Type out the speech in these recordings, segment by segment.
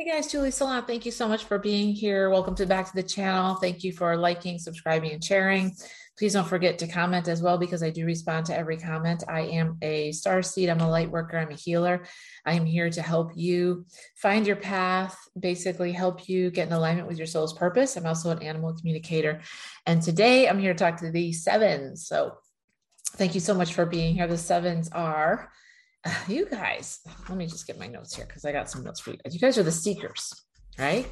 Hey guys, Julie Salon. Thank you so much for being here. Welcome to back to the channel. Thank you for liking, subscribing, and sharing. Please don't forget to comment as well because I do respond to every comment. I am a star seed. I'm a light worker. I'm a healer. I am here to help you find your path, basically help you get in alignment with your soul's purpose. I'm also an animal communicator. And today I'm here to talk to the sevens. So thank you so much for being here. The sevens are you guys, let me just get my notes here because I got some notes for you. Guys. You guys are the seekers, right?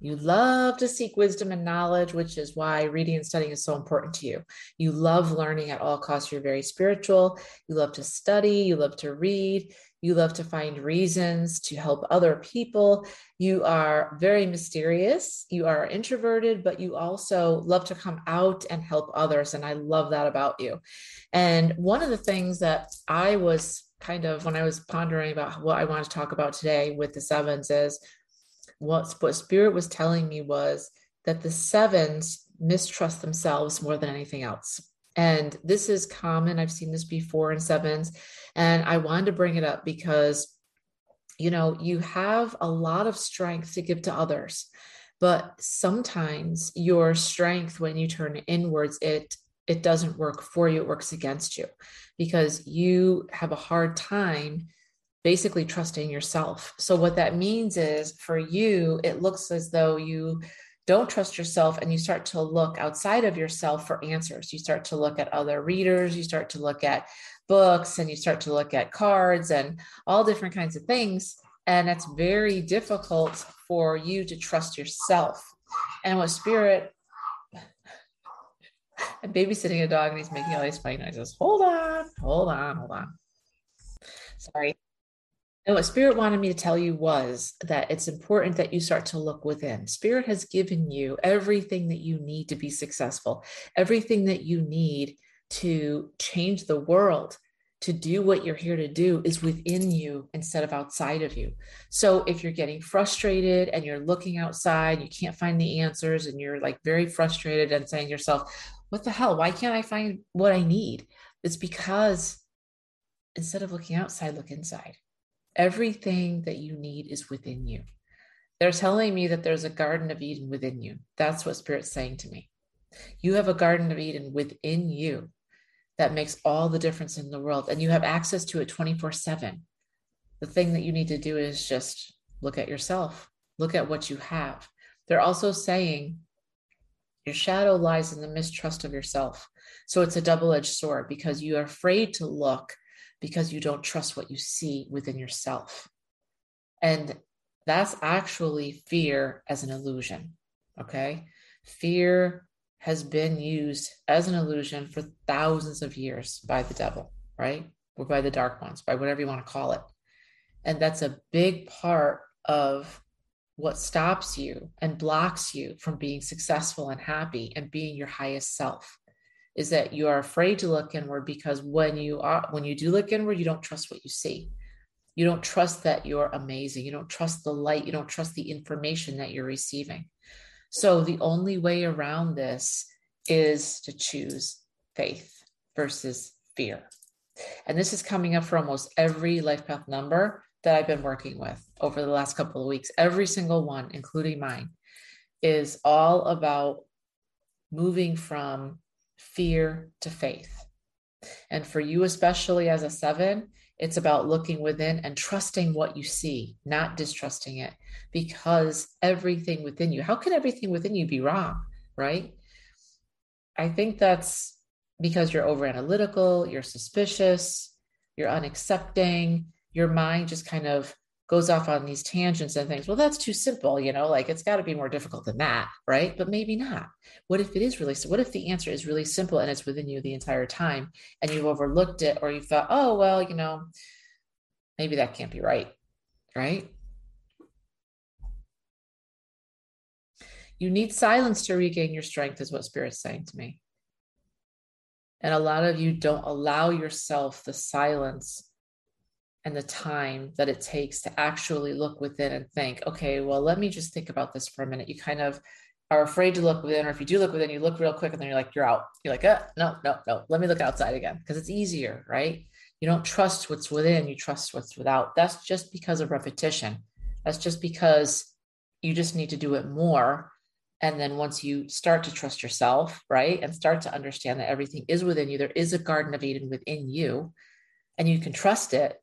You love to seek wisdom and knowledge, which is why reading and studying is so important to you. You love learning at all costs. You're very spiritual. You love to study. You love to read. You love to find reasons to help other people. You are very mysterious. You are introverted, but you also love to come out and help others. And I love that about you. And one of the things that I was kind of when I was pondering about what I want to talk about today with the sevens is what, what spirit was telling me was that the sevens mistrust themselves more than anything else. And this is common. I've seen this before in sevens. And I wanted to bring it up because, you know, you have a lot of strength to give to others. But sometimes your strength, when you turn inwards, it it doesn't work for you, it works against you because you have a hard time basically trusting yourself. So, what that means is for you, it looks as though you don't trust yourself and you start to look outside of yourself for answers. You start to look at other readers, you start to look at books, and you start to look at cards and all different kinds of things. And it's very difficult for you to trust yourself. And what spirit I'm babysitting a dog and he's making all these funny noises. Hold on, hold on, hold on. Sorry. And what Spirit wanted me to tell you was that it's important that you start to look within. Spirit has given you everything that you need to be successful, everything that you need to change the world, to do what you're here to do is within you instead of outside of you. So if you're getting frustrated and you're looking outside, you can't find the answers, and you're like very frustrated and saying to yourself, what the hell? Why can't I find what I need? It's because instead of looking outside, look inside. Everything that you need is within you. They're telling me that there's a Garden of Eden within you. That's what Spirit's saying to me. You have a Garden of Eden within you that makes all the difference in the world, and you have access to it 24 7. The thing that you need to do is just look at yourself, look at what you have. They're also saying your shadow lies in the mistrust of yourself. So it's a double edged sword because you are afraid to look because you don't trust what you see within yourself. And that's actually fear as an illusion. Okay. Fear has been used as an illusion for thousands of years by the devil, right? Or by the dark ones, by whatever you want to call it. And that's a big part of what stops you and blocks you from being successful and happy and being your highest self is that you are afraid to look inward because when you are when you do look inward you don't trust what you see. You don't trust that you're amazing. You don't trust the light. You don't trust the information that you're receiving. So the only way around this is to choose faith versus fear. And this is coming up for almost every life path number that I've been working with over the last couple of weeks, every single one, including mine, is all about moving from fear to faith. And for you, especially as a seven, it's about looking within and trusting what you see, not distrusting it, because everything within you, how can everything within you be wrong? Right. I think that's because you're over analytical, you're suspicious, you're unaccepting, your mind just kind of goes off on these tangents and things. Well, that's too simple, you know, like it's got to be more difficult than that, right? But maybe not. What if it is really so? What if the answer is really simple and it's within you the entire time and you've overlooked it or you thought, oh, well, you know, maybe that can't be right, right? You need silence to regain your strength, is what Spirit's saying to me. And a lot of you don't allow yourself the silence and the time that it takes to actually look within and think, okay, well, let me just think about this for a minute. You kind of are afraid to look within, or if you do look within, you look real quick and then you're like, you're out. You're like, uh, no, no, no, let me look outside again because it's easier, right? You don't trust what's within, you trust what's without. That's just because of repetition, That's just because you just need to do it more. And then once you start to trust yourself, right, and start to understand that everything is within you, there is a Garden of Eden within you, and you can trust it,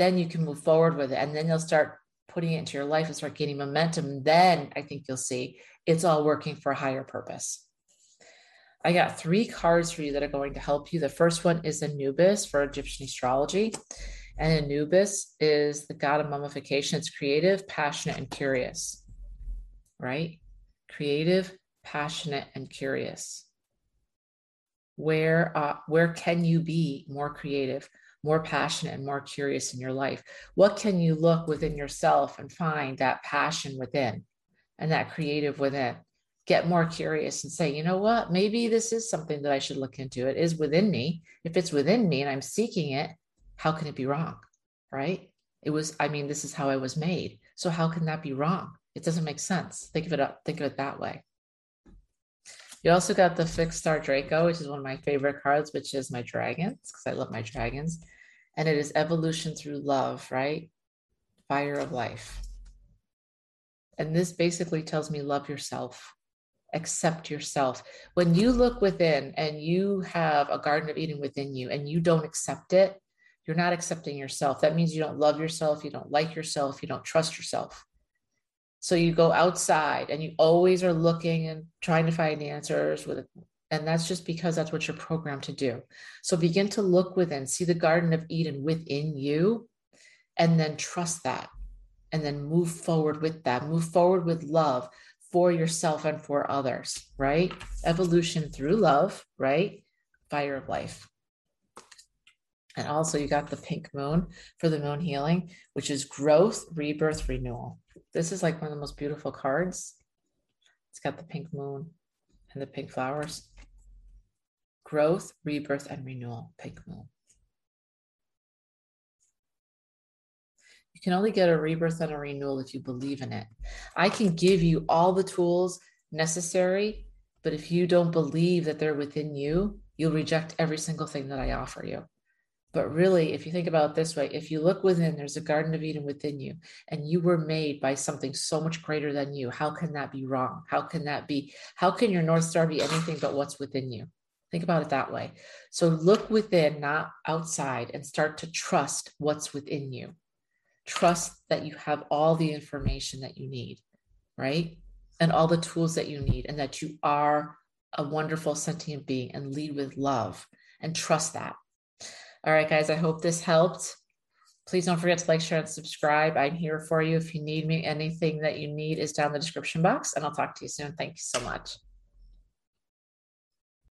then you can move forward with it. And then you'll start putting it into your life and start gaining momentum. Then I think you'll see it's all working for a higher purpose. I got three cards for you that are going to help you. The first one is Anubis for Egyptian astrology. And Anubis is the god of mummification. It's creative, passionate, and curious, right? Creative, passionate, and curious. Where, uh, where can you be more creative, more passionate, and more curious in your life? What can you look within yourself and find that passion within and that creative within? get more curious and say, you know what, maybe this is something that I should look into. It is within me. If it's within me and I'm seeking it, how can it be wrong? Right? It was, I mean, this is how I was made. So how can that be wrong? It doesn't make sense. Think of it up, think of it that way. You also got the fixed star Draco, which is one of my favorite cards, which is my dragons, because I love my dragons. And it is evolution through love, right? Fire of life. And this basically tells me love yourself accept yourself. When you look within and you have a Garden of Eden within you and you don't accept it, you're not accepting yourself. That means you don't love yourself, you don't like yourself, you don't trust yourself. So you go outside and you always are looking and trying to find answers with and that's just because that's what you're programmed to do. So begin to look within, see the Garden of Eden within you, and then trust that. And then move forward with that. Move forward with love for yourself and for others, right? Evolution through love, right? Fire of life. And also, you got the pink moon for the moon healing, which is growth, rebirth, renewal. This is like one of the most beautiful cards. It's got the pink moon and the pink flowers. Growth, rebirth, and renewal, pink moon. You can only get a rebirth and a renewal if you believe in it. I can give you all the tools necessary, but if you don't believe that they're within you, you'll reject every single thing that I offer you. But really, if you think about it this way, if you look within, there's a Garden of Eden within you, and you were made by something so much greater than you. How can that be wrong? How can that be? How can your North Star be anything but what's within you? Think about it that way. So look within, not outside, and start to trust what's within you trust that you have all the information that you need, right? And all the tools that you need, and that you are a wonderful sentient being and lead with love and trust that. All right, guys, I hope this helped. Please don't forget to like, share, and subscribe. I'm here for you. If you need me, anything that you need is down in the description box, and I'll talk to you soon. Thank you so much.